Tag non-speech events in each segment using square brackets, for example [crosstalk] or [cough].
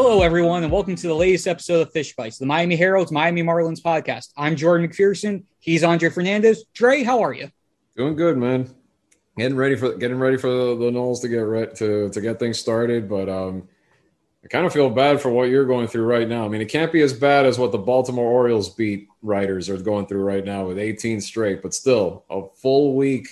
Hello, everyone, and welcome to the latest episode of Fish Bites, the Miami Herald's Miami Marlins podcast. I'm Jordan McPherson. He's Andre Fernandez. Dre, how are you? Doing good, man. Getting ready for getting ready for the, Noles to get re- to to get things started, but um, I kind of feel bad for what you're going through right now. I mean, it can't be as bad as what the Baltimore Orioles beat writers are going through right now with 18 straight, but still, a full week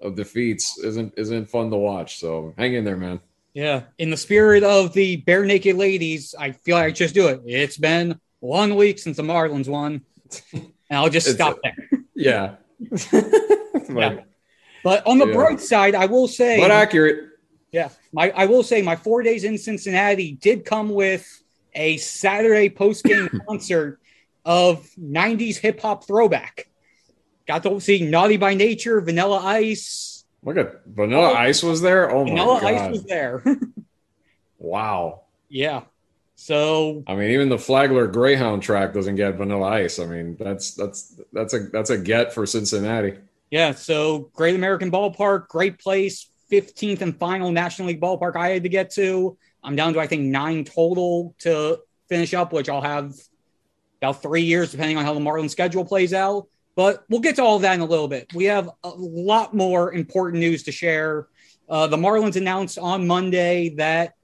of defeats isn't isn't fun to watch. So hang in there, man. Yeah. In the spirit of the Barenaked Ladies, I feel like I just do it. It's been one week since the Marlins won, [laughs] and I'll just stop there. [laughs] Yeah. [laughs] yeah. But on the Yeah. bright side, I will say, But accurate. yeah, my I will say my four days in Cincinnati did come with a Saturday post game concert of '90s hip hop throwback. Got to see Naughty by Nature, Vanilla Ice. Look at Vanilla Oh. Ice was there. Oh my Vanilla! Ice was there. [laughs] wow. yeah. So I mean, even the Flagler Greyhound track doesn't get Vanilla Ice. I mean, that's that's that's a that's a get for Cincinnati. Yeah, so Great American Ballpark, great place, 15th and final National League ballpark I had to get to. I'm down to, I think, nine total to finish up, which I'll have about three years, depending on how the Marlins schedule plays out. But we'll get to all of that in a little bit. We have a lot more important news to share. Uh, the Marlins announced on Monday that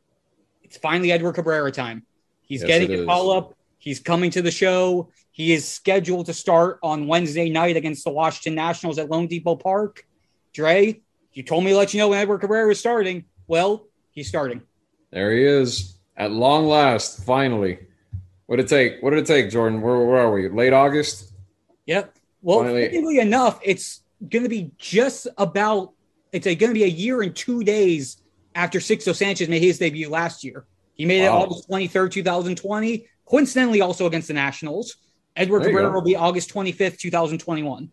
it's finally Edward Cabrera time. He's Yes, getting a call up. He's coming to the show. He is scheduled to start on Wednesday night against the Washington Nationals at loanDepot Park. Dre, you told me to let you know when Edward Cabrera is starting. Well, he's starting. There he is at long last. Finally, what did it take? What did it take, Jordan? Where, where are we? Late August. Yep. Well, Finally- enough, it's going to be just about it's going to be a year and two days after Sixto Sanchez made his debut last year. He made it August 23rd, 2020, coincidentally also against the Nationals. Edward Cabrera go. will be August 25th, 2021.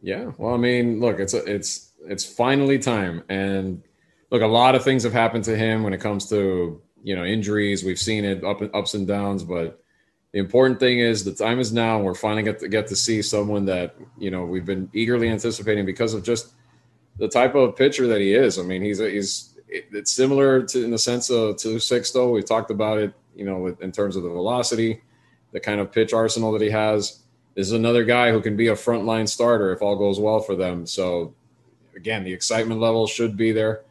Yeah. Well, I mean, look, it's a, it's it's finally time, and look, a lot of things have happened to him when it comes to you know injuries. We've seen it up ups and downs, but the important thing is the time is now. We're finally get to get to see someone that you know we've been eagerly anticipating because of just the type of pitcher that he is. I mean, he's he's it's similar to in the sense of to Sixto. We talked about it, you know, in terms of the velocity, the kind of pitch arsenal that he has. This is another guy who can be a frontline starter if all goes well for them. So again, the excitement level should be there.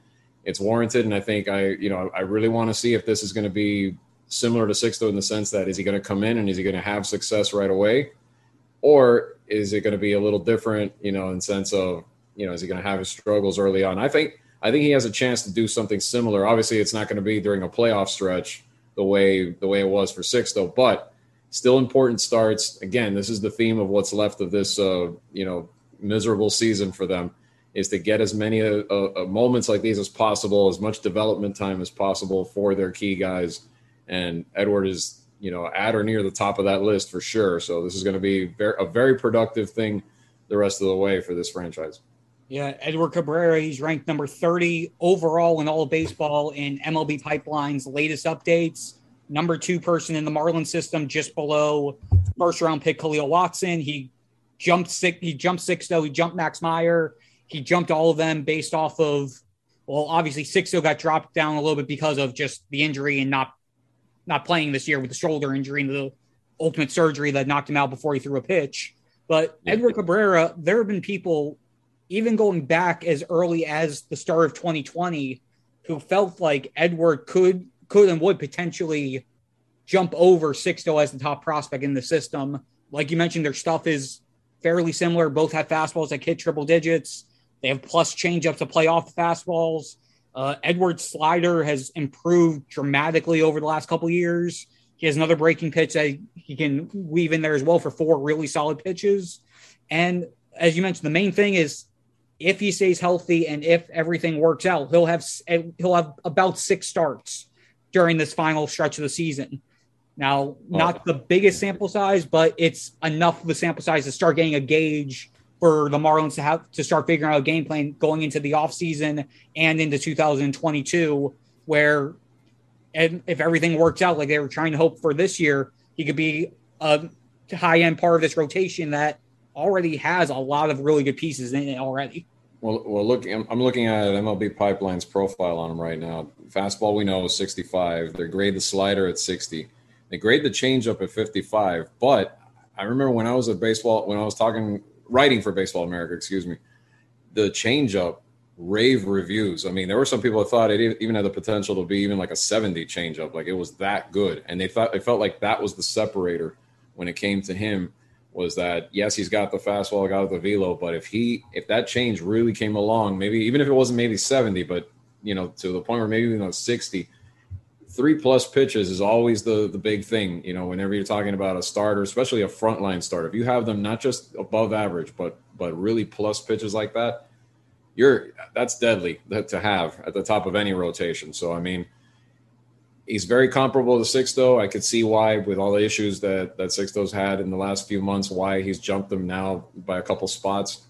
It's warranted, and I think I, you know, I really want to see if this is going to be similar to Sixto in the sense that is he going to come in and is he going to have success right away, or is it going to be a little different, you know, in sense of you know, is he going to have his struggles early on? I think I think he has a chance to do something similar. Obviously, it's not going to be during a playoff stretch the way the way it was for Sixto, but still important starts. Again, this is the theme of what's left of this, uh, you know, miserable season for them is to get as many uh, uh, moments like these as possible, as much development time as possible for their key guys. And Edward is, you know, at or near the top of that list for sure. So this is going to be a very productive thing the rest of the way for this franchise. Yeah, Edward Cabrera, he's ranked number 30 overall in all of baseball in MLB Pipeline's latest updates. Number two person in the Marlin system, just below first round pick Kahlil Watson. He jumped six, he jumped Sixto, he jumped Max Meyer, he jumped all of them based off of well, obviously Sixto got dropped down a little bit because of just the injury and not not playing this year with the shoulder injury and the ultimate surgery that knocked him out before he threw a pitch. But Yeah. Edward Cabrera, there have been people even going back as early as the start of 2020 who felt like Edward could could and would potentially jump over Sixto as the top prospect in the system. Like you mentioned, their stuff is fairly similar. Both have fastballs that hit triple digits. They have plus changeups to play off the fastballs. Uh, Edward's slider has improved dramatically over the last couple of years. He has another breaking pitch that he can weave in there as well for four really solid pitches. And as you mentioned, the main thing is if he stays healthy and if everything works out, he'll have he'll have about six starts during this final stretch of the season. Now, not the biggest sample size, but it's enough of a sample size to start getting a gauge for the Marlins to have to start figuring out a game plan going into the offseason and into 2022, where and if everything works out like they were trying to hope for this year, he could be a high end part of this rotation that already has a lot of really good pieces in it already. Well, well, look, I'm, looking at MLB Pipeline's profile on him right now. Fastball we know is 65. They grade the slider at 60. They grade the changeup at 55. But I remember when I was at baseball, when I was talking, writing for Baseball America, excuse me, the changeup rave reviews. I mean, there were some people that thought it even had the potential to be even like a 70 changeup. Like it was that good. And they thought, they felt like that was the separator when it came to him was that yes, he's got the fastball, got the velo, but if he if that change really came along, maybe even if it wasn't maybe 70, but you know, to the point where maybe you know 60, three plus pitches is always the the big thing. You know, whenever you're talking about a starter, especially a frontline starter, if you have them not just above average, but but really plus pitches like that, you're that's deadly to have at the top of any rotation. So I mean he's very comparable to Sixto. I could see why, with all the issues that that Sixto's had in the last few months, why he's jumped them now by a couple spots.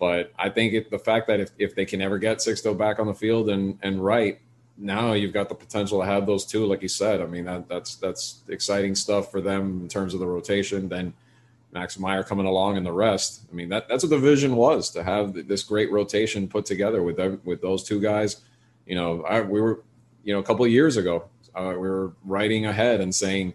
But I think it, the fact that if, if they can ever get Sixto back on the field and and right now, you've got the potential to have those two, like you said. I mean, that, that's that's exciting stuff for them in terms of the rotation. Then Max Meyer coming along and the rest. I mean, that that's what the vision was to have this great rotation put together with with those two guys. You know, I, we were you know a couple of years ago uh, we were writing ahead and saying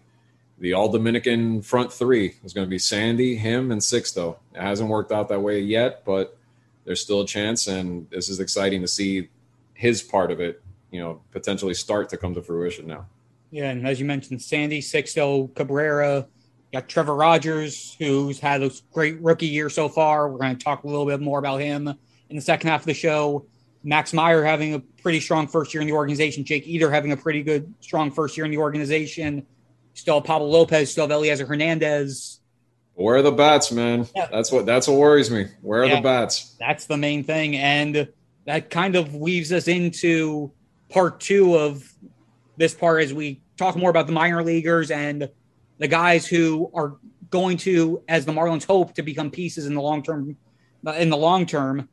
the all Dominican front three was going to be Sandy, him, and Sixto. It hasn't worked out that way yet, but there's still a chance, and this is exciting to see his part of it, you know, potentially start to come to fruition now. Yeah, and as you mentioned, Sandy, Sixto, Cabrera, got Trevor Rogers, who's had a great rookie year so far. We're going to talk a little bit more about him in the second half of the show. Max Meyer having a pretty strong first year in the organization. Jake Eder having a pretty good, strong first year in the organization. Still Pablo Lopez, still Elieser Hernandez. Where are the bats, man? Yeah. That's what that's what worries me. Where are yeah, the bats? That's the main thing, and that kind of weaves us into part two of this part as we talk more about the minor leaguers and the guys who are going to, as the Marlins hope, to become pieces in the long term. In the long term,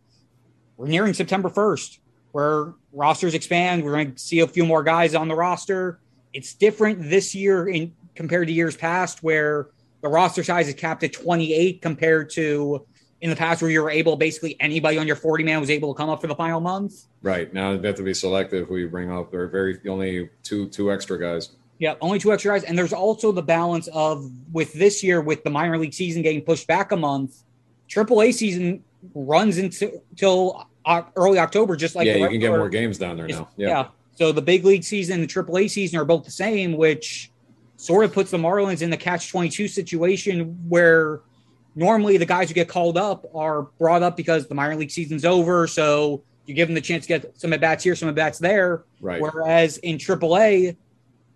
we're nearing September 1st, where rosters expand. We're going to see a few more guys on the roster. It's different this year in compared to years past, where the roster size is capped at 28 compared to in the past where you were able basically anybody on your 40 man was able to come up for the final month. Right. Now you have to be selective who you bring up. There are very only two two extra guys. Yeah, only two extra guys. And there's also the balance of with this year with the minor league season getting pushed back a month, triple A season runs until uh, early October, just like yeah, you can get more games down there now. Yeah. yeah. So the big league season and the AAA season are both the same, which sort of puts the Marlins in the catch twenty two situation where normally the guys who get called up are brought up because the minor league season's over, so you give them the chance to get some at bats here, some at bats there. Right. Whereas in AAA,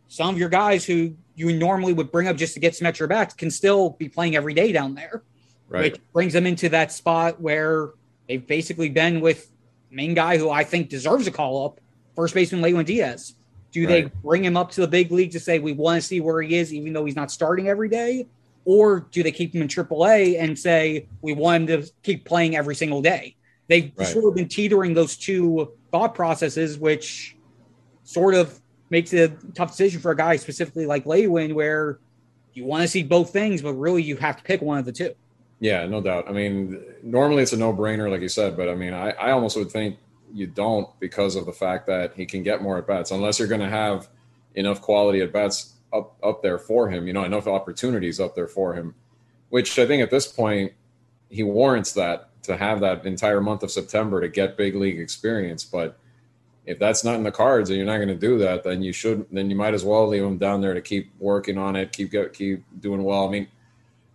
some of your guys who you normally would bring up just to get some extra bats can still be playing every day down there right. which brings them into that spot where they've basically been with main guy who I think deserves a call up, first baseman Lewin Diaz. Do right. they bring him up to the big league to say we want to see where he is, even though he's not starting every day? Or do they keep him in AAA and say we want him to keep playing every single day? They've right. sort of been teetering those two thought processes, which sort of makes it a tough decision for a guy specifically like Lewin, where you want to see both things, but really you have to pick one of the two. Yeah, no doubt. I mean, normally it's a no brainer, like you said, but I mean, I, I almost would think you don't because of the fact that he can get more at bats, unless you're going to have enough quality at bats up up there for him. You know, enough opportunities up there for him, which I think at this point he warrants that to have that entire month of September to get big league experience. But if that's not in the cards and you're not going to do that, then you should then you might as well leave him down there to keep working on it, keep get, keep doing well. I mean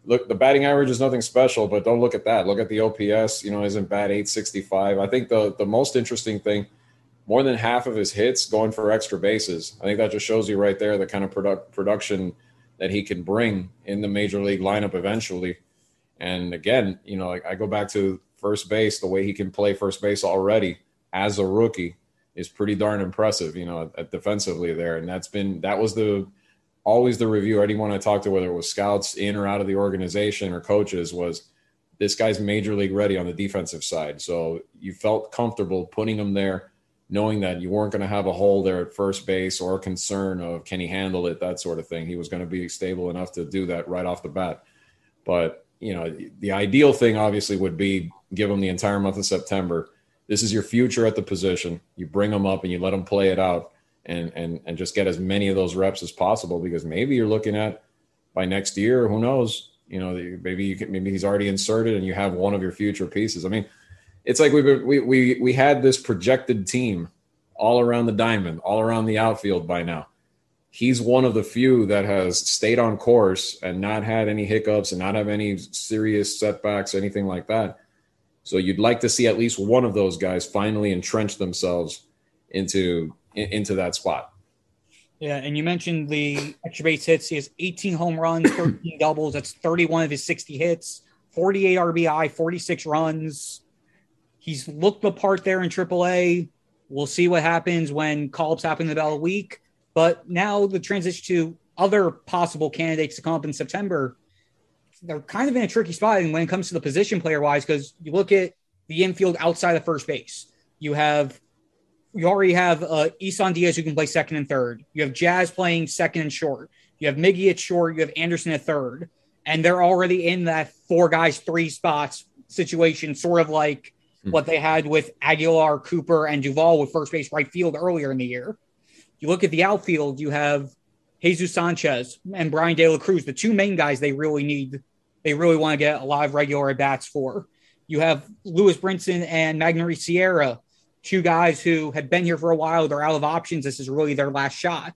look, the batting average is nothing special, but don't look at that. Look at the OPS. You know, isn't bad 865. I think the the most interesting thing, more than half of his hits going for extra bases. I think that just shows you right there the kind of product production that he can bring in the major league lineup eventually. And again, you know, I go back to first base. The way he can play first base already as a rookie is pretty darn impressive. You know, defensively there, and that's been that was the always the review anyone I talked to, whether it was scouts in or out of the organization or coaches, was this guy's major league ready on the defensive side. So you felt comfortable putting him there, knowing that you weren't going to have a hole there at first base or a concern of can he handle it, that sort of thing. He was going to be stable enough to do that right off the bat. But you know, the ideal thing obviously would be give him the entire month of September, this is your future at the position. You bring him up and you let him play it out and and and just get as many of those reps as possible because maybe you're looking at by next year, who knows? You know, maybe you can, maybe he's already inserted and you have one of your future pieces. I mean, it's like we've been, we we we had this projected team all around the diamond, all around the outfield by now. He's one of the few that has stayed on course and not had any hiccups and not have any serious setbacks, anything like that. So you'd like to see at least one of those guys finally entrench themselves into into that spot. Yeah, and you mentioned the extra base hits. He has 18 home runs, 13 doubles. That's 31 of his 60 hits, 48 RBI, 46 runs. He's looked the part there in AAA. We'll see what happens when call-ups happen in about a week. But now the transition to other possible candidates to come up in September, they're kind of in a tricky spot And when it comes to the position player wise, because you look at the infield outside of first base. You have you already have uh, Isan Diaz who can play second and third. You have Jazz playing second and short. You have Miggy at short. You have Anderson at third, and they're already in that four guys, three spots situation, sort of like hmm. what they had with Aguilar, Cooper, and Duvall with first base, right field earlier in the year. You look at the outfield. You have Jesus Sanchez and Bryan De La Cruz, the two main guys they really need. They really want to get a lot of regular at bats for. You have Lewis Brinson and Magneuris Sierra two guys who had been here for a while. They're out of options. This is really their last shot.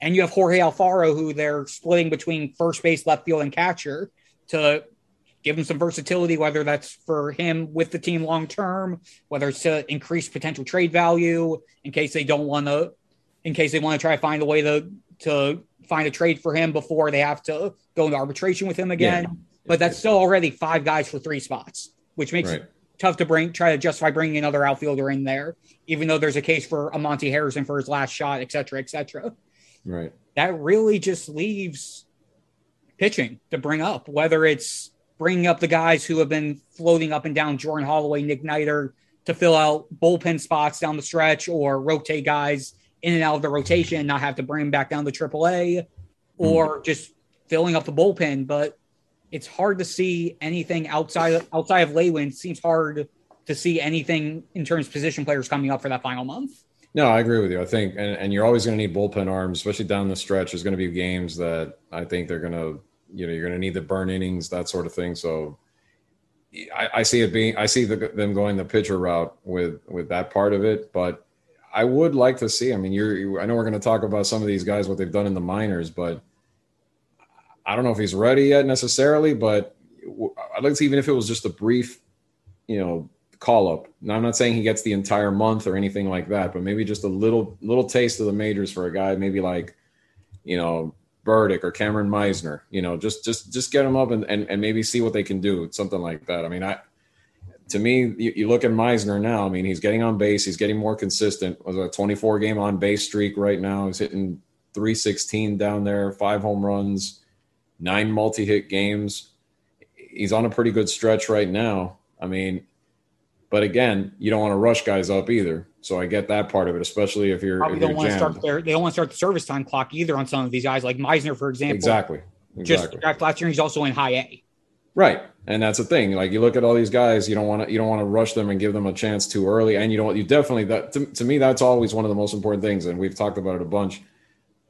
And you have Jorge Alfaro, who they're splitting between first base, left field, and catcher to give him some versatility, whether that's for him with the team long term, whether it's to increase potential trade value in case they don't want to, in case they want to try to find a way to to find a trade for him before they have to go into arbitration with him again. Yeah. But that's still already five guys for three spots, which makes right tough to bring try to justify bringing another outfielder in there, even though there's a case for a Monte Harrison for his last shot, et cetera, et cetera. Right. That really just leaves pitching to bring up, whether it's bringing up the guys who have been floating up and down Jordan Holloway, Nick Neidert to fill out bullpen spots down the stretch or rotate guys in and out of the rotation and not have to bring them back down to AAA or mm. just filling up the bullpen. But it's hard to see anything outside of, outside of Lewin. It seems hard to see anything in terms of position players coming up for that final month. No, I agree with you. I think, and, and you're always going to need bullpen arms, especially down the stretch. There's going to be games that I think they're going to, you know, you're going to need the burn innings, that sort of thing. So I, I see it being, I see the, them going the pitcher route with with that part of it. But I would like to see. I mean, you're, you, I know we're going to talk about some of these guys what they've done in the minors, but I don't know if he's ready yet necessarily, but I'd like to see, even if it was just a brief, you know, call up. Now I'm not saying he gets the entire month or anything like that, but maybe just a little little taste of the majors for a guy, maybe like, you know, Burdick or Cameron Misner. You know, just just just get them up and, and and maybe see what they can do, something like that. I mean, I to me, you, you, look at Misner now. I mean, he's getting on base. He's getting more consistent. Was a 24 game on base streak right now. He's hitting 316 down there, five home runs nine multi hit games. He's on a pretty good stretch right now. I mean, but again, you don't want to rush guys up either. So I get that part of it, especially if you're. Probably if don't you're want to start their, They don't want to start the service time clock either on some of these guys, like Misner, for example. Exactly. exactly. Just last year, he's also in high A. Right, and that's the thing. Like you look at all these guys, you don't want to you don't want to rush them and give them a chance too early, and you don't you definitely that to, to me that's always one of the most important things, and we've talked about it a bunch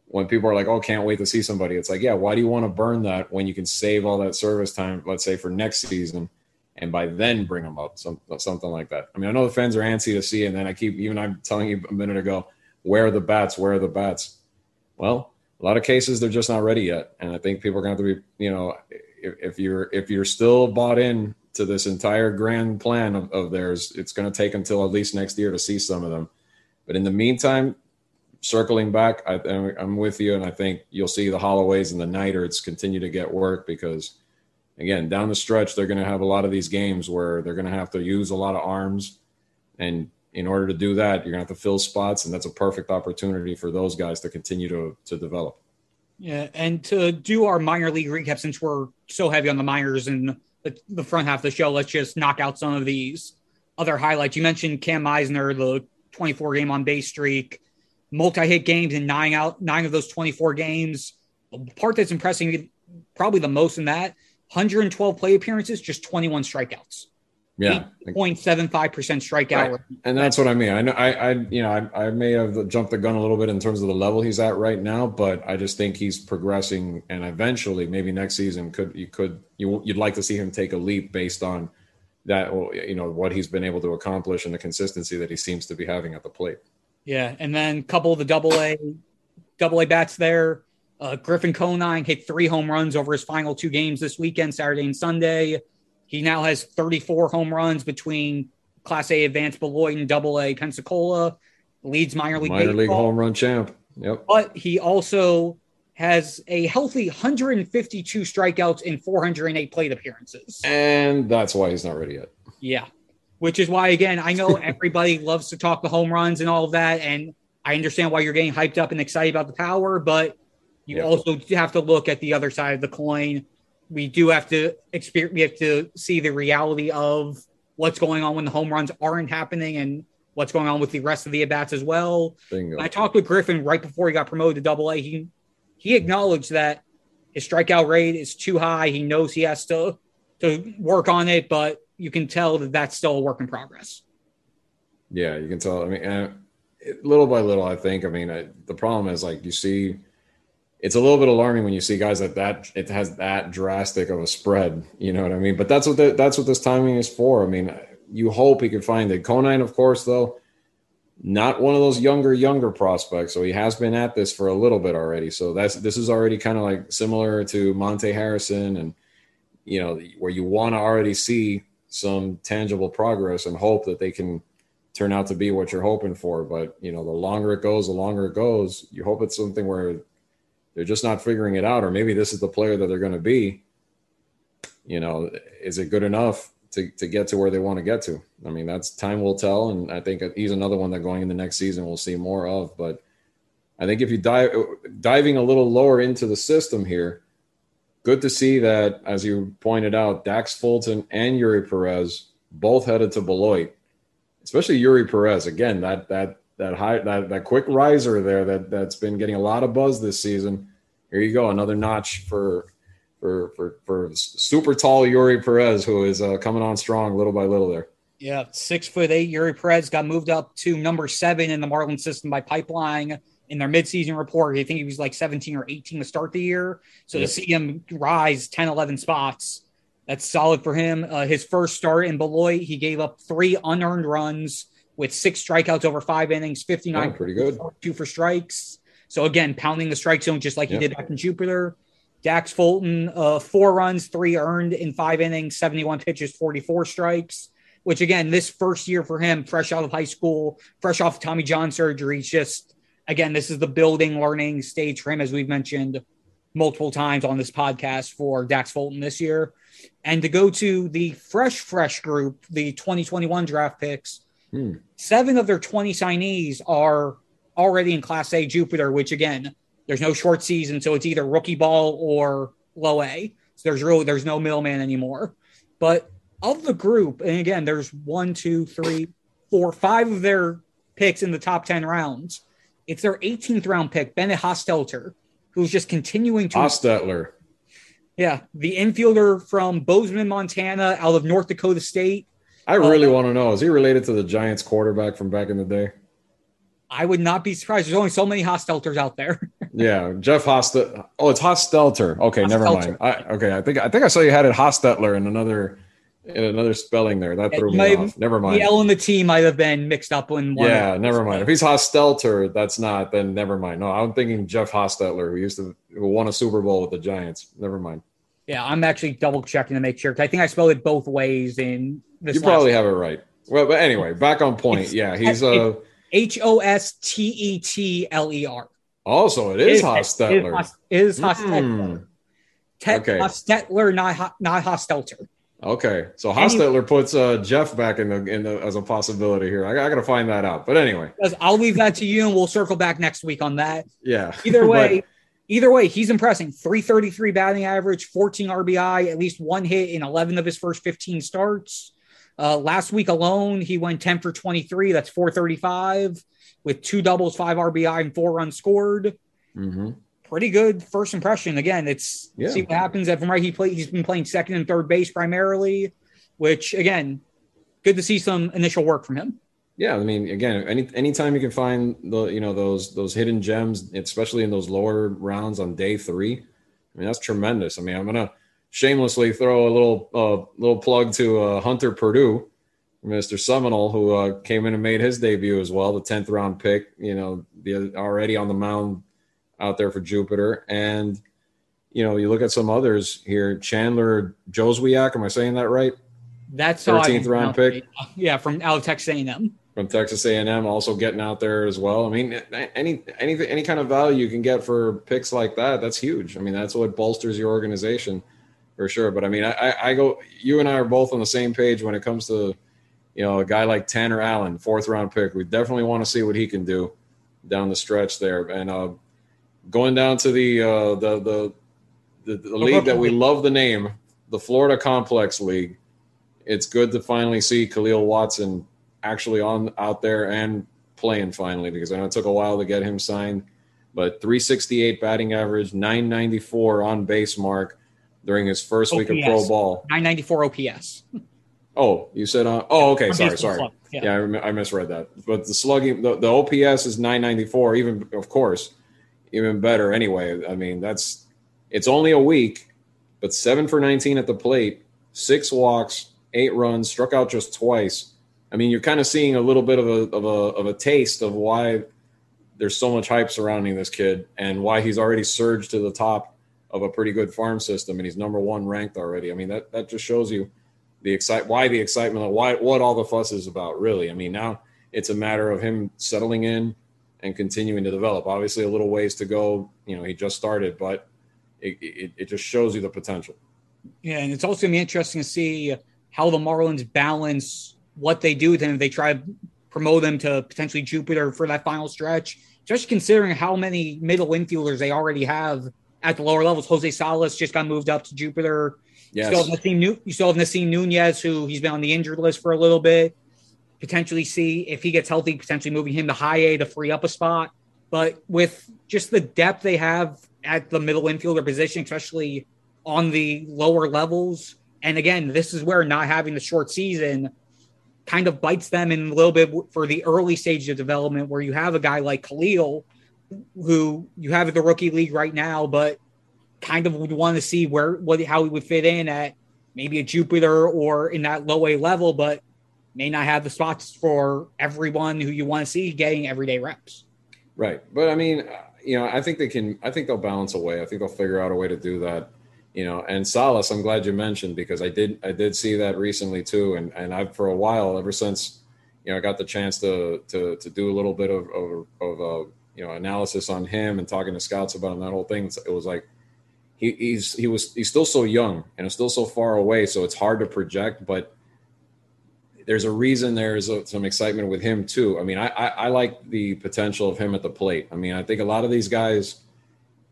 when people are like, "Oh, can't wait to see somebody," it's like, yeah, why do you want to burn that when you can save all that service time, let's say for next season, and by then bring them up, some, something like that. I mean, I know the fans are antsy to see, and then I keep even I'm telling you a minute ago, where are the bats? Where are the bats? Well, a lot of cases they're just not ready yet, and I think people are going to have to be, you know, if, if you're if you're still bought in to this entire grand plan of, of theirs, it's going to take until at least next year to see some of them. But in the meantime, circling back, I, I'm with you, and I think you'll see the Holloways and the Neiderts continue to get work because, again, down the stretch, they're going to have a lot of these games where they're going to have to use a lot of arms, and in order to do that, you're going to have to fill spots, and that's a perfect opportunity for those guys to continue to to develop. Yeah, and to do our minor league recap, since we're so heavy on the minors and the, the front half of the show, let's just knock out some of these other highlights. You mentioned Cam Misner, the 24 game on base streak multi-hit games in nine out nine of those 24 games. The part that's impressing me probably the most in that 112 play appearances, just 21 strikeouts. Yeah, 0.75% strikeout. Right. And that's what I mean. I know I, I you know, I, I may have jumped the gun a little bit in terms of the level he's at right now, but I just think he's progressing and eventually maybe next season could you could you you'd like to see him take a leap based on that you know what he's been able to accomplish and the consistency that he seems to be having at the plate. Yeah, and then a couple of the double A double A bats there. Uh, Griffin Conine hit three home runs over his final two games this weekend, Saturday and Sunday. He now has 34 home runs between Class A Advanced Beloit and Double A Pensacola, leads minor league minor baseball. league home run champ. Yep. But he also has a healthy 152 strikeouts in 408 plate appearances. And that's why he's not ready yet. Yeah. Which is why, again, I know [laughs] everybody loves to talk the home runs and all of that. And I understand why you're getting hyped up and excited about the power, but you yep. also have to look at the other side of the coin we do have to experience we have to see the reality of what's going on when the home runs aren't happening and what's going on with the rest of the at bats as well. I talked with Griffin right before he got promoted to double A. He he acknowledged that his strikeout rate is too high. He knows he has to to work on it, but you can tell that that's still a work in progress. Yeah, you can tell. I mean, uh, little by little, I think. I mean, I, the problem is like you see it's a little bit alarming when you see guys that that it has that drastic of a spread you know what i mean? But that's what the, that's what this timing is for. I mean you hope he could find it. Conine of course though not one of those younger younger prospects so he has been at this for a little bit already. So that's this is already kind of like similar to monte harrison and you know where you want to already see some tangible progress and hope that they can turn out to be what you're hoping for. But you know the longer it goes the longer it goes you hope it's something where they're just not figuring it out, or maybe this is the player that they're going to be. You know, is it good enough to, to get to where they want to get to? I mean, that's time will tell. And I think he's another one that going in the next season we'll see more of. But I think if you dive diving a little lower into the system here, good to see that, as you pointed out, Dax Fulton and Eury Perez both headed to Beloit, especially Eury Perez. Again, that that that high that, that quick riser there that that's been getting a lot of buzz this season. Here you go, another notch for for for for super tall Eury Perez, who is uh, coming on strong little by little there. Yeah, six foot eight Eury Perez got moved up to number seven in the Marlin system by Pipeline in their midseason report. I think he was like 17 or 18 to start the year. So yep. to see him rise 10, 11 spots, that's solid for him. Uh, his first start in Beloit, he gave up three unearned runs with six strikeouts over five innings, 59 yeah, pretty good. Two for strikes. So again, pounding the strike zone just like he did back in Jupiter. Dax Fulton, uh, four runs, three earned in five innings, 71 pitches, 44 strikes. Which again, this first year for him, fresh out of high school, fresh off Tommy John surgery, just again, this is the building learning stage for him, as we've mentioned multiple times on this podcast for Dax Fulton this year. And to go to the fresh, fresh group, the 2021 draft picks, Hmm. Seven of their 20 signees are already in Class A Jupiter, which again, there's no short season, so it's either rookie ball or low A. So there's really there's no middleman anymore. But of the group, and again, there's one, two, three, four, five of their picks in the top 10 rounds. It's their 18th round pick, Bennett Hostetler, who's just continuing to Hostetler. Yeah, the infielder from Bozeman, Montana, out of North Dakota State. I really uh, want to know: is he related to the Giants quarterback from back in the day? I would not be surprised. There's only so many Hostelters out there. [laughs] yeah, Jeff Hostel. Oh, it's Hostelter. Okay, Hostelter. never mind. I, okay, I think I think I saw you had it Hostetler in another in another spelling there. That threw me off. Never mind. The L and the T might have been mixed up in one. Yeah, never mind. If he's Hostelter, that's not. Then never mind. No, I'm thinking Jeff Hostetler, who used to who won a Super Bowl with the Giants. Never mind. Yeah, I'm actually double checking to make sure I think I spelled it both ways in you probably have it right. Well, but anyway, back on point. It's, yeah, he's uh H O S T E T L E R. Also, it is Hostetler. It is Hostetler. Mm. okay. Hostetler, not not Hostelter. Okay, so Hostetler anyway, puts uh, Jeff back in the in the as a possibility here. I, I got to find that out. But anyway, I'll leave that to you, and we'll circle back next week on that. Yeah. Either [laughs] way, either way, he's impressing. 333 batting average, 14 RBI, at least one hit in 11 of his first 15 starts. Uh, last week alone, he went 10 for 23. That's 435 with two doubles, five RBI, and four runs scored. Mm-hmm. Pretty good first impression. Again, it's yeah. see what happens. From right, he played. He's been playing second and third base primarily, which again, good to see some initial work from him. Yeah, I mean, again, any anytime you can find the you know those those hidden gems, especially in those lower rounds on day three, I mean that's tremendous. I mean, I'm gonna shamelessly throw a little uh, little plug to uh, Hunter Perdue, Mr. Seminole, who uh, came in and made his debut as well, the tenth round pick. You know, the, already on the mound out there for Jupiter, and you know, you look at some others here, Chandler Jozwiak. Am I saying that right? That's thirteenth round pick. Yeah, from of Texas A&M from Texas A&M also getting out there as well. I mean, any any any kind of value you can get for picks like that, that's huge. I mean, that's what bolsters your organization for sure. But I mean, I, I go. You and I are both on the same page when it comes to you know a guy like Tanner Allen, fourth round pick. We definitely want to see what he can do down the stretch there. And uh, going down to the uh, the the the, the league that we love the name, the Florida Complex League. It's good to finally see Kahlil Watson actually on out there and playing finally because I know it took a while to get him signed. But 368 batting average, 994 on base mark during his first OPS. week of pro ball. 994 OPS. [laughs] Oh, you said uh, oh okay, sorry, sorry. Yeah, yeah I, I, misread that. But the slugging, the, the OPS is 994. Even of course, even better. Anyway, I mean that's it's only a week, but seven for 19 at the plate, six walks, eight runs, struck out just twice. I mean, you're kind of seeing a little bit of a of a of a taste of why there's so much hype surrounding this kid and why he's already surged to the top of a pretty good farm system and he's number one ranked already. I mean, that that just shows you the excite why the excitement, why what all the fuss is about. Really, I mean, now it's a matter of him settling in and continuing to develop. Obviously, a little ways to go. You know, he just started, but it, it, it just shows you the potential. Yeah, and it's also gonna be interesting to see how the Marlins balance what they do with him. If they try to promote him to potentially Jupiter for that final stretch, just considering how many middle infielders they already have at the lower levels. Jose Salas just got moved up to Jupiter. Yes. You, still have Nasim, you still have Nasim Nunez, who he's been on the injured list for a little bit. Potentially see if he gets healthy, potentially moving him to high A to free up a spot. But with just the depth they have at the middle infielder position, especially on the lower levels, and again, this is where not having the short season kind of bites them in a little bit for the early stage of development, where you have a guy like Kahlil who you have at the rookie league right now, but kind of would want to see where what how he would fit in at maybe a Jupiter or in that low A level, but may not have the spots for everyone who you want to see getting everyday reps. Right, but I mean, you know, I think they can. I think they'll balance a way. I think they'll figure out a way to do that. You know, and Salas, I'm glad you mentioned because I did I did see that recently too, and and I've for a while ever since you know I got the chance to to to do a little bit of of, of uh, you know analysis on him and talking to scouts about him, that whole thing. It was like he, he's he was he's still so young and it's still so far away, so it's hard to project. But there's a reason there's a, some excitement with him too. I mean, I, I, I like the potential of him at the plate. I mean, I think a lot of these guys,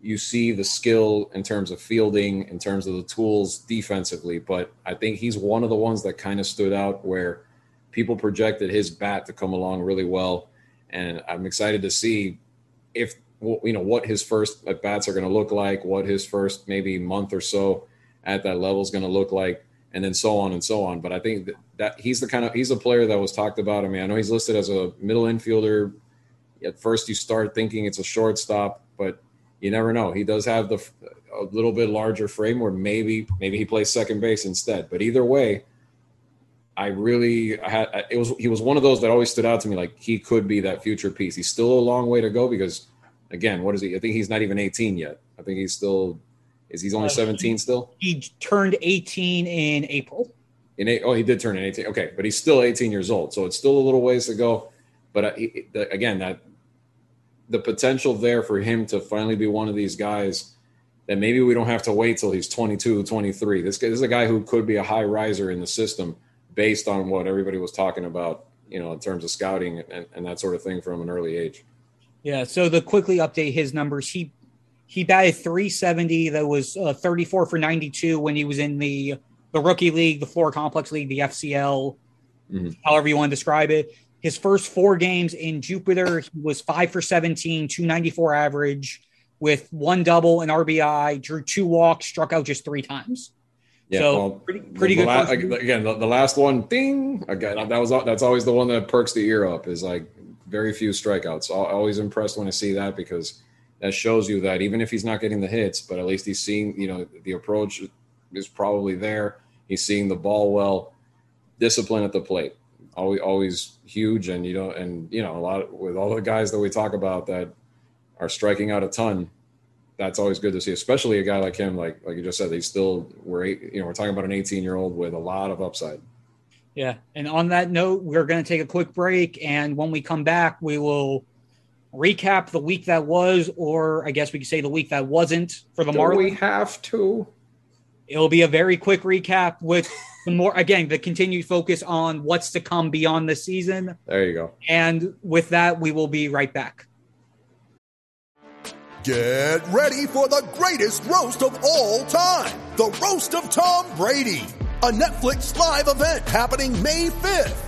you see the skill in terms of fielding, in terms of the tools defensively, but I think he's one of the ones that kind of stood out where people projected his bat to come along really well, and I'm excited to see if you know what his first at bats are going to look like, what his first maybe month or so at that level is going to look like, and then so on and so on. But I think that, that he's the kind of he's a player that was talked about. I mean, I know he's listed as a middle infielder. At first, you start thinking it's a shortstop, but you never know. He does have the a little bit larger frame, where maybe maybe he plays second base instead. But either way, I really I had it was he was one of those that always stood out to me. Like he could be that future piece. He's still a long way to go because again, what is he? I think he's not even 18 yet. I think he's still is he's only uh, 17 he, still? He turned 18 in April. In eight, oh, he did turn in 18. Okay, but he's still 18 years old, so it's still a little ways to go. But uh, he, the, again, that the potential there for him to finally be one of these guys that maybe we don't have to wait till he's 22, 23. This, guy, this is a guy who could be a high riser in the system based on what everybody was talking about, you know, in terms of scouting and, and that sort of thing from an early age. Yeah. So to quickly update his numbers, he he batted 370. That was uh, 34 for 92 when he was in the the rookie league, the Florida Complex League, the FCL, mm-hmm. however you want to describe it. His first four games in Jupiter, he was five for 17, 294 average with one double and RBI, drew two walks, struck out just three times. Yeah, so well, pretty pretty good. La- again, the, the, last one, ding. Again, that was that's always the one that perks the ear up. Is like very few strikeouts. I'm always impressed when I see that because that shows you that even if he's not getting the hits, but at least he's seeing. You know, the approach is probably there. He's seeing the ball well. Discipline at the plate, always always huge. And you know, and you know, a lot of, with all the guys that we talk about that are striking out a ton that's always good to see, especially a guy like him. Like like you just said, he's still we're eight, you know we're talking about an 18 year old with a lot of upside. Yeah, and on that note, we're going to take a quick break, and when we come back, we will recap the week that was, or I guess we could say the week that wasn't for the Marlins. We have to. It'll be a very quick recap with the more again the continued focus on what's to come beyond the season. There you go. And with that, we will be right back. Get ready for the greatest roast of all time the Roast of Tom Brady, a Netflix live event happening May 5th.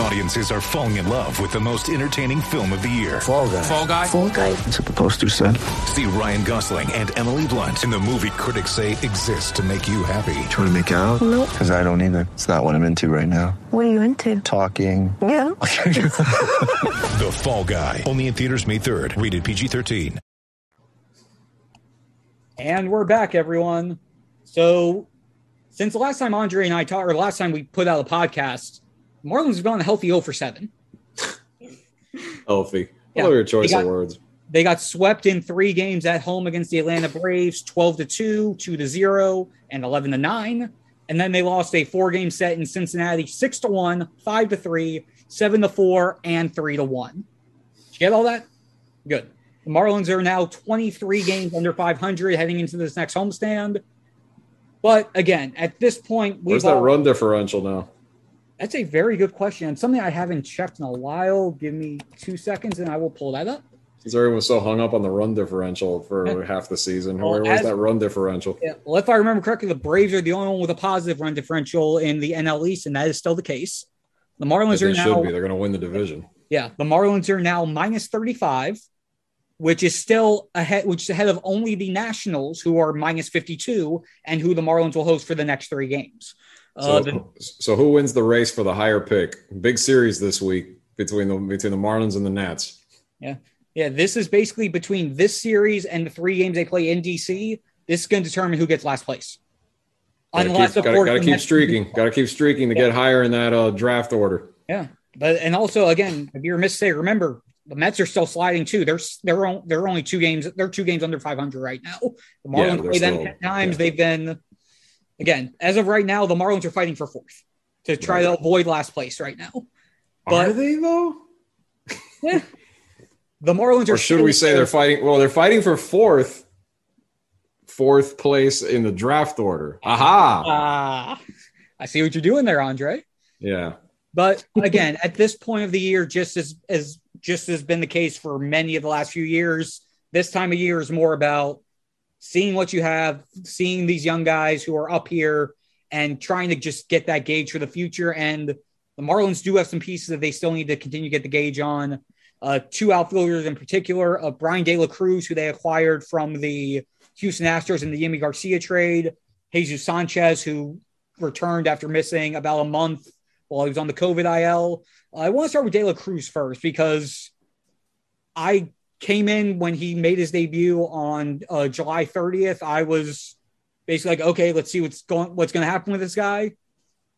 Audiences are falling in love with the most entertaining film of the year. Fall Guy. Fall Guy. Fall Guy. That's what the poster said. See Ryan Gosling and Emily Blunt in the movie critics say exists to make you happy. Trying to make it out? Nope. Because I don't either. It's not what I'm into right now. What are you into? Talking. Yeah. [laughs] the Fall Guy. Only in theaters May 3rd. Rated PG-13. And we're back, everyone. So, since the last time Andre and I talked, or last time we put out a podcast, Marlins have gone a healthy 0 for 7. [laughs] healthy. Yeah, your choice got, of words. They got swept in three games at home against the Atlanta Braves 12 to 2, 2 to 0, and 11 to 9. And then they lost a four game set in Cincinnati 6 to 1, 5 to 3, 7 to 4, and 3 to 1. Did you get all that? Good. The Marlins are now 23 games under 500 heading into this next homestand. But again, at this point, where's that all, run differential now? That's a very good question and something I haven't checked in a while. Give me two seconds and I will pull that up. Since everyone was so hung up on the run differential for half the season, well, where was as, that run differential? Yeah, well, if I remember correctly, the Braves are the only one with a positive run differential in the NL East, and that is still the case. The Marlins are now. They're going to win the division. Yeah, the Marlins are now minus 35 which is still ahead, which is ahead of only the Nationals, who are minus 52, and who the Marlins will host for the next three games. So, uh, the, so who wins the race for the higher pick? Big series this week between the between the Marlins and the Nats. Yeah, yeah. This is basically between this series and the three games they play in DC. This is going to determine who gets last place. Gotta Unless keep, gotta, gotta keep streaking, got to keep streaking to yeah. get higher in that uh, draft order. Yeah, but and also again, if you're a say, remember the Mets are still sliding too. They're they're on, they're only two games. They're two games under 500 right now. The Marlins yeah, play them ten times. Yeah. They've been again as of right now. The Marlins are fighting for fourth to try right. to avoid last place right now. But, are they though? [laughs] yeah, the Marlins are. Or should we say they're fighting? Well, they're fighting for fourth, fourth place in the draft order. Aha! Ah, I see what you're doing there, Andre. Yeah. But again, at this point of the year, just as as just has been the case for many of the last few years. This time of year is more about seeing what you have, seeing these young guys who are up here and trying to just get that gauge for the future. And the Marlins do have some pieces that they still need to continue to get the gauge on. Uh, two outfielders in particular, uh, Bryan De La Cruz, who they acquired from the Houston Astros in the Yimi Garcia trade, Jesus Sanchez, who returned after missing about a month while he was on the COVID IL. I want to start with De La Cruz first because I came in when he made his debut on uh, July 30th. I was basically like, okay, let's see what's going what's going to happen with this guy.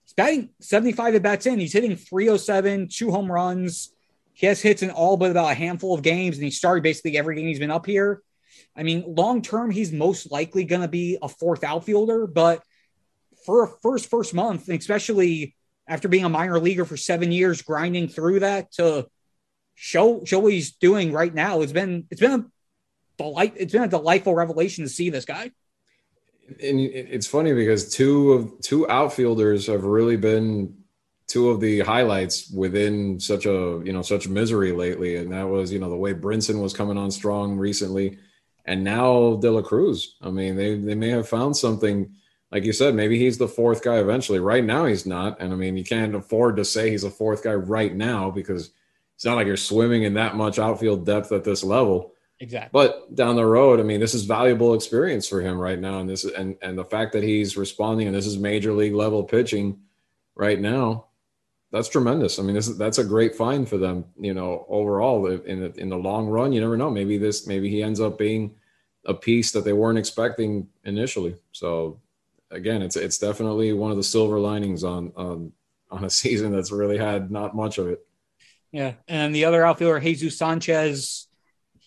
He's batting 75 at bats in. He's hitting 307, two home runs. He has hits in all but about a handful of games, and he started basically every game he's been up here. I mean, long term, he's most likely going to be a fourth outfielder, but for a first first month, especially after being a minor leaguer for seven years, grinding through that to show show what he's doing right now. It's been it's been a delight. It's been a delightful revelation to see this guy. And it's funny because two of two outfielders have really been two of the highlights within such a you know such misery lately, and that was you know the way Brinson was coming on strong recently, and now De La Cruz. I mean, they they may have found something. Like you said, maybe he's the fourth guy eventually. Right now, he's not, and I mean, you can't afford to say he's a fourth guy right now because it's not like you're swimming in that much outfield depth at this level. Exactly. But down the road, I mean, this is valuable experience for him right now, and this and and the fact that he's responding and this is major league level pitching right now that's tremendous. I mean, this is, that's a great find for them. You know, overall in the, in the long run, you never know. Maybe this, maybe he ends up being a piece that they weren't expecting initially. So again, it's it's definitely one of the silver linings on on on a [laughs] season that's really had not much of it. Yeah, and the other outfielder Jesus Sanchez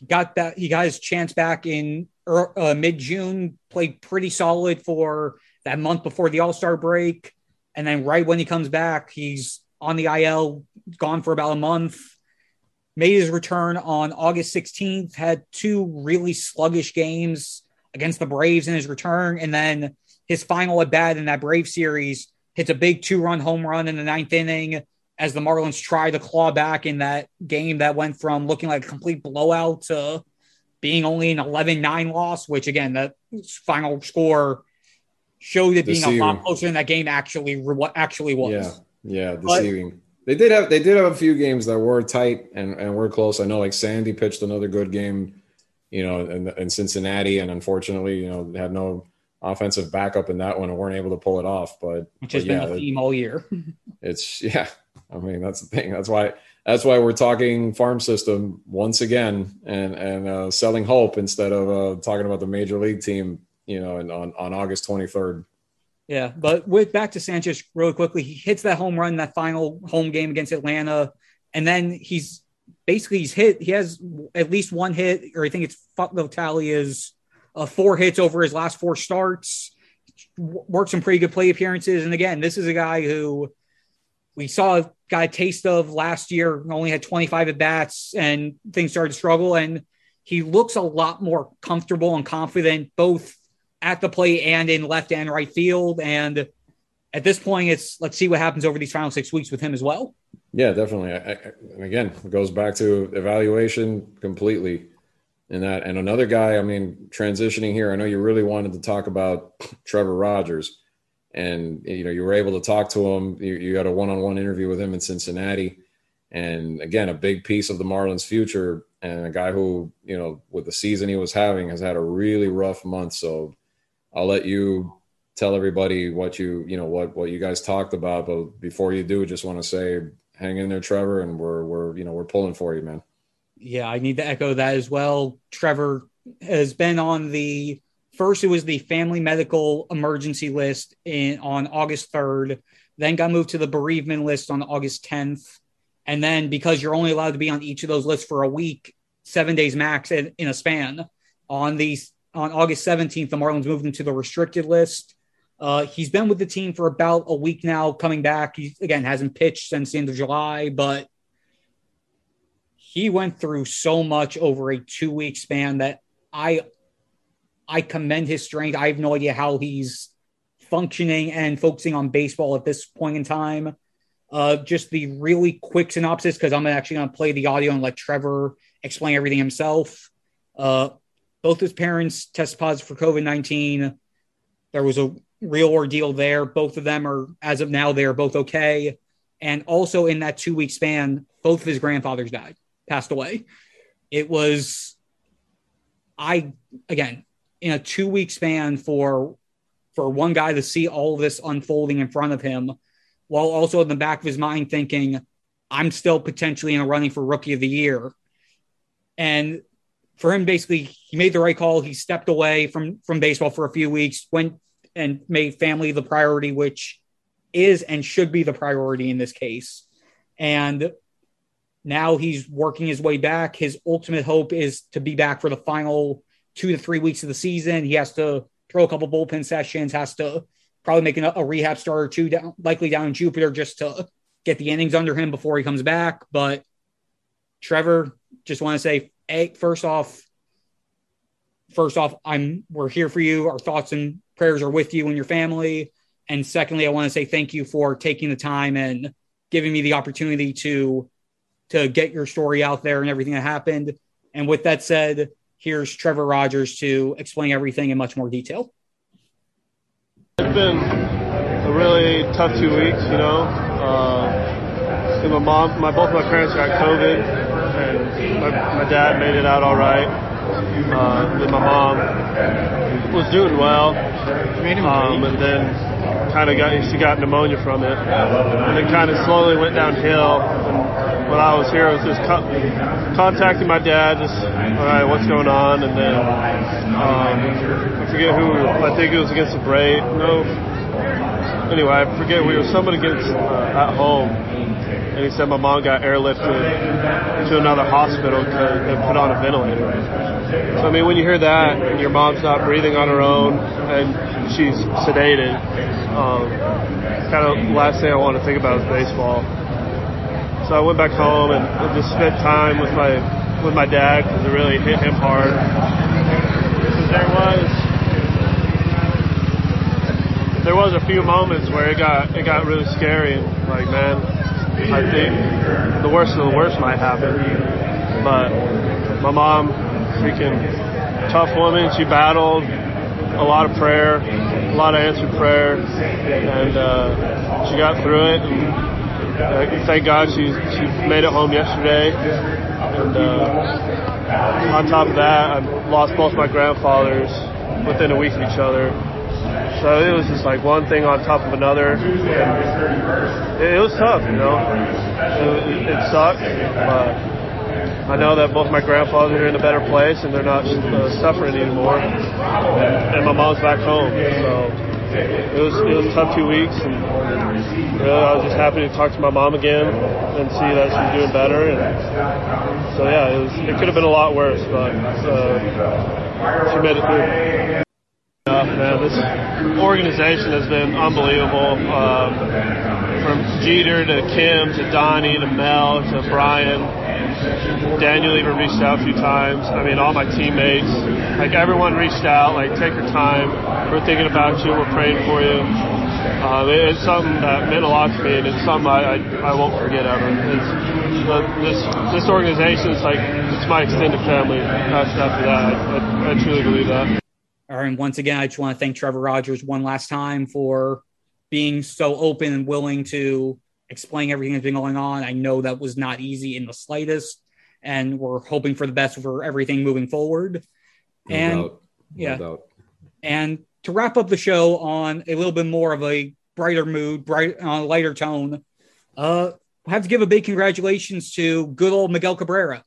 got that he got his chance back in uh, mid June. Played pretty solid for that month before the All Star break, and then right when he comes back, he's on the IL, gone for about a month. Made his return on August 16th, had two really sluggish games against the Braves in his return. And then his final at bat in that Brave series hits a big two run home run in the ninth inning as the Marlins try to claw back in that game that went from looking like a complete blowout to being only an 11 9 loss, which again, the final score showed it being a lot closer than that game actually what actually was. Yeah. Yeah, deceiving. But, they did have they did have a few games that were tight and and were close. I know like Sandy pitched another good game, you know, in, in Cincinnati, and unfortunately, you know, had no offensive backup in that one and weren't able to pull it off. But which has but been yeah, a theme all year. [laughs] it's yeah. I mean, that's the thing. That's why that's why we're talking farm system once again and and uh, selling hope instead of uh, talking about the major league team. You know, and on on August twenty third. Yeah, but with back to Sanchez really quickly, he hits that home run that final home game against Atlanta, and then he's basically he's hit. He has at least one hit, or I think it's the tally is uh, four hits over his last four starts. Worked some pretty good play appearances, and again, this is a guy who we saw got a taste of last year. Only had 25 at bats, and things started to struggle, and he looks a lot more comfortable and confident both at the plate and in left and right field. And at this point, it's let's see what happens over these final six weeks with him as well. Yeah, definitely. I, I, and again, it goes back to evaluation completely in that. And another guy, I mean, transitioning here, I know you really wanted to talk about Trevor Rogers. And you know, you were able to talk to him. You, you had a one-on-one interview with him in Cincinnati, and again, a big piece of the Marlins' future, and a guy who, you know, with the season he was having, has had a really rough month. So I'll let you tell everybody what you you know what what you guys talked about. But before you do, just want to say, hang in there, Trevor, and we're we're you know we're pulling for you, man. Yeah, I need to echo that as well. Trevor has been on the first. It was the family medical emergency list in on August third. Then got moved to the bereavement list on August tenth, and then because you're only allowed to be on each of those lists for a week, seven days max in, in a span. On the on August 17th, the Marlins moved him to the restricted list. Uh, he's been with the team for about a week now, coming back. He again hasn't pitched since the end of July, but he went through so much over a two week span that I I commend his strength. I have no idea how he's functioning and focusing on baseball at this point in time. Uh, just the really quick synopsis because I'm actually going to play the audio and let Trevor explain everything himself. Uh, both his parents tested positive for COVID 19. There was a real ordeal there. Both of them are, as of now, they are both okay. And also in that two week span, both of his grandfathers died, passed away. It was, I, again, in a two week span for for one guy to see all this unfolding in front of him while also in the back of his mind thinking i'm still potentially in a running for rookie of the year and for him, basically, he made the right call. He stepped away from from baseball for a few weeks, went and made family the priority, which is and should be the priority in this case. And now he's working his way back. His ultimate hope is to be back for the final two to three weeks of the season. He has to throw a couple bullpen sessions, has to probably make a, a rehab start or two, down, likely down in Jupiter, just to get the innings under him before he comes back. But Trevor, just want to say first off, first off, I'm we're here for you. Our thoughts and prayers are with you and your family. And secondly, I want to say thank you for taking the time and giving me the opportunity to to get your story out there and everything that happened. And with that said, here's Trevor Rogers to explain everything in much more detail. It's been a really tough two weeks, you know. Uh, my mom, my both my parents got COVID, and my, my dad made it out all right. Uh, and my mom was doing well, um, and then kind of got she got pneumonia from it, and then kind of slowly went downhill. And when I was here, I was just co- contacting my dad, just all right, what's going on, and then um, I forget who. I think it was against the Braves. No. Anyway, I forget we were someone against uh, at home, and he said my mom got airlifted to another hospital and put on a ventilator. So I mean, when you hear that and your mom's not breathing on her own and she's sedated, um, kind of last thing I want to think about is baseball. So I went back home and just spent time with my with my dad because it really hit him hard. Because there was there was a few moments where it got it got really scary and like man, I think the worst of the worst might happen. But my mom, freaking tough woman, she battled a lot of prayer, a lot of answered prayer, and uh, she got through it. And uh, thank God she she made it home yesterday. And uh, on top of that, I lost both my grandfathers within a week of each other. So it was just like one thing on top of another. It, it was tough, you know. It, it sucked, but I know that both my grandfathers are in a better place and they're not uh, suffering anymore. And my mom's back home, so it was it was tough two weeks. And I was just happy to talk to my mom again and see that she's doing better. And so yeah, it was it could have been a lot worse, but uh, she made it through. Uh, man, this organization has been unbelievable. Um, from Jeter to Kim to Donnie to Mel to Brian. Daniel even reached out a few times. I mean, all my teammates, like everyone reached out, like take your time. We're thinking about you. We're praying for you. Uh, it's something that meant a lot to me, and it's something I, I, I won't forget ever. It's, uh, this this organization is like it's my extended family. After that, I, I, I truly believe that. All right, and once again, I just want to thank Trevor Rogers one last time for being so open and willing to explain everything that's been going on. I know that was not easy in the slightest, and we're hoping for the best for everything moving forward. No and doubt. No yeah, doubt. and to wrap up the show on a little bit more of a brighter mood, bright on a lighter tone, uh, I have to give a big congratulations to good old Miguel Cabrera.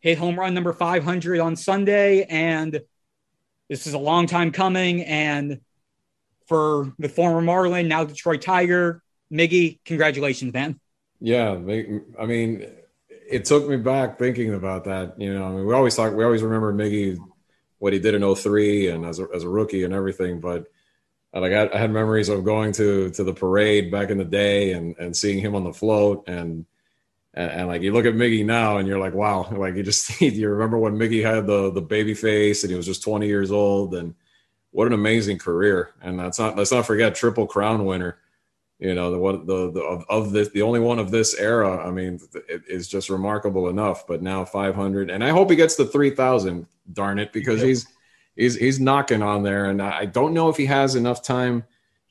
Hit home run number 500 on Sunday, and this is a long time coming. And for the former Marlin, now Detroit Tiger, Miggy, congratulations, man. Yeah, I mean, it took me back thinking about that. You know, I mean, we always talk, we always remember Miggy, what he did in 03 and as a, as a rookie and everything. But uh, like, I, I had memories of going to to the parade back in the day and and seeing him on the float and. And, and like you look at Miggy now, and you're like, wow! [laughs] Like you just [laughs] you remember when Miggy had the the baby face, and he was just 20 years old, and what an amazing career! And let's not let's not forget triple crown winner you know the one the, the of, of this the only one of this era i mean it is just remarkable enough but now 500 and i hope he gets to 3000 darn it because he's he's he's knocking on there and i don't know if he has enough time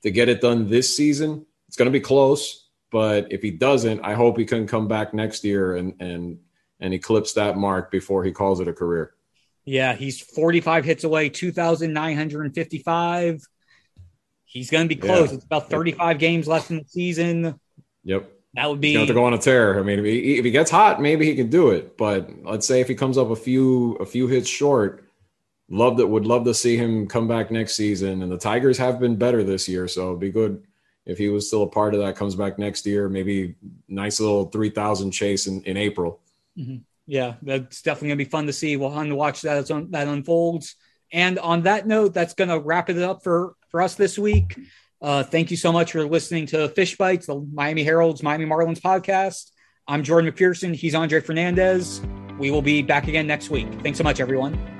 to get it done this season. It's going to be close but if he doesn't i hope he can come back next year and and and eclipse that mark before he calls it a career. Yeah, he's 45 hits away, 2,955. He's going to be close. Yeah. It's about 35 games left in the season. yep That would He's going be to go on a tear. I mean, if he, if he gets hot, maybe he can do it. But let's say if he comes up a few a few hits short, love that would love to see him come back next season. And the Tigers have been better this year, so it'd be good if he was still a part of that. Comes back next year, maybe nice little three thousand chase in, in April. Mm-hmm. Yeah, that's definitely going to be fun to see. We'll have to watch that as un- that unfolds. And on that note, that's going to wrap it up for for us this week. Uh, thank you so much for listening to Fish Bites, the Miami Herald's Miami Marlins podcast. I'm Jordan McPherson. He's Andre Fernandez. We will be back again next week. Thanks so much, everyone.